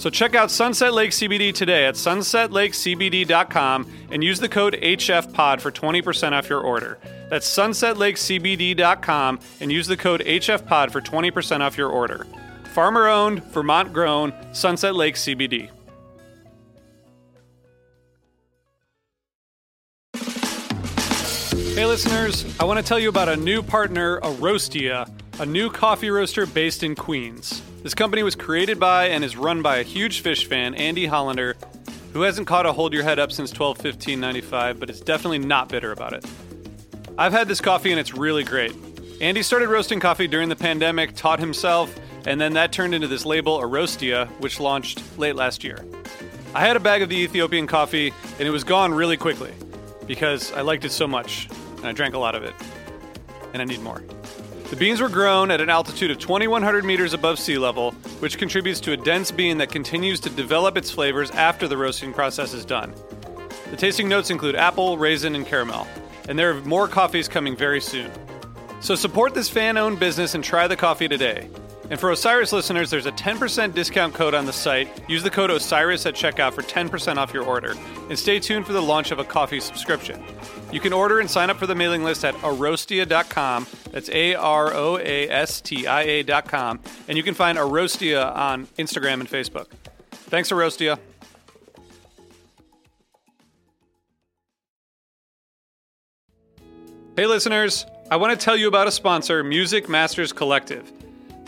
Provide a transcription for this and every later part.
So check out Sunset Lake CBD today at sunsetlakecbd.com and use the code HFPOD for 20% off your order. That's sunsetlakecbd.com and use the code HFPOD for 20% off your order. Farmer owned, Vermont grown, Sunset Lake CBD. Hey listeners, I want to tell you about a new partner, Aroastia, a new coffee roaster based in Queens. This company was created by and is run by a huge fish fan, Andy Hollander, who hasn't caught a hold your head up since 12 15 95, but is definitely not bitter about it. I've had this coffee and it's really great. Andy started roasting coffee during the pandemic, taught himself, and then that turned into this label, Aroastia, which launched late last year. I had a bag of the Ethiopian coffee and it was gone really quickly because I liked it so much and I drank a lot of it. And I need more. The beans were grown at an altitude of 2,100 meters above sea level, which contributes to a dense bean that continues to develop its flavors after the roasting process is done. The tasting notes include apple, raisin, and caramel, and there are more coffees coming very soon. So support this fan owned business and try the coffee today. And for Osiris listeners, there's a 10% discount code on the site. Use the code OSIRIS at checkout for 10% off your order. And stay tuned for the launch of a coffee subscription. You can order and sign up for the mailing list at aroastia.com. That's A R O A S T I A.com. And you can find Aroastia on Instagram and Facebook. Thanks, Aroastia. Hey, listeners. I want to tell you about a sponsor, Music Masters Collective.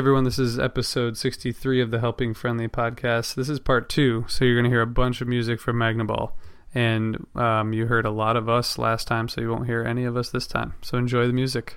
Everyone, this is episode 63 of the Helping Friendly podcast. This is part two, so you're going to hear a bunch of music from Magnaball. And um, you heard a lot of us last time, so you won't hear any of us this time. So enjoy the music.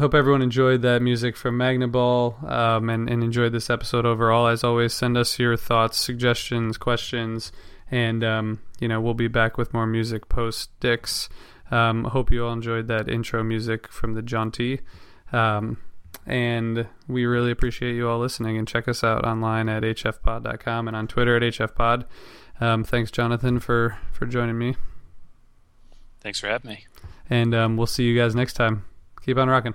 Hope everyone enjoyed that music from Magnaball um, and, and enjoyed this episode overall. As always, send us your thoughts, suggestions, questions, and um, you know we'll be back with more music post Dick's. Um, hope you all enjoyed that intro music from the Jauntee. Um, and we really appreciate you all listening. And check us out online at hfpod.com and on Twitter at hfpod. Um, thanks, Jonathan, for for joining me. Thanks for having me. And um, we'll see you guys next time. Keep on rocking.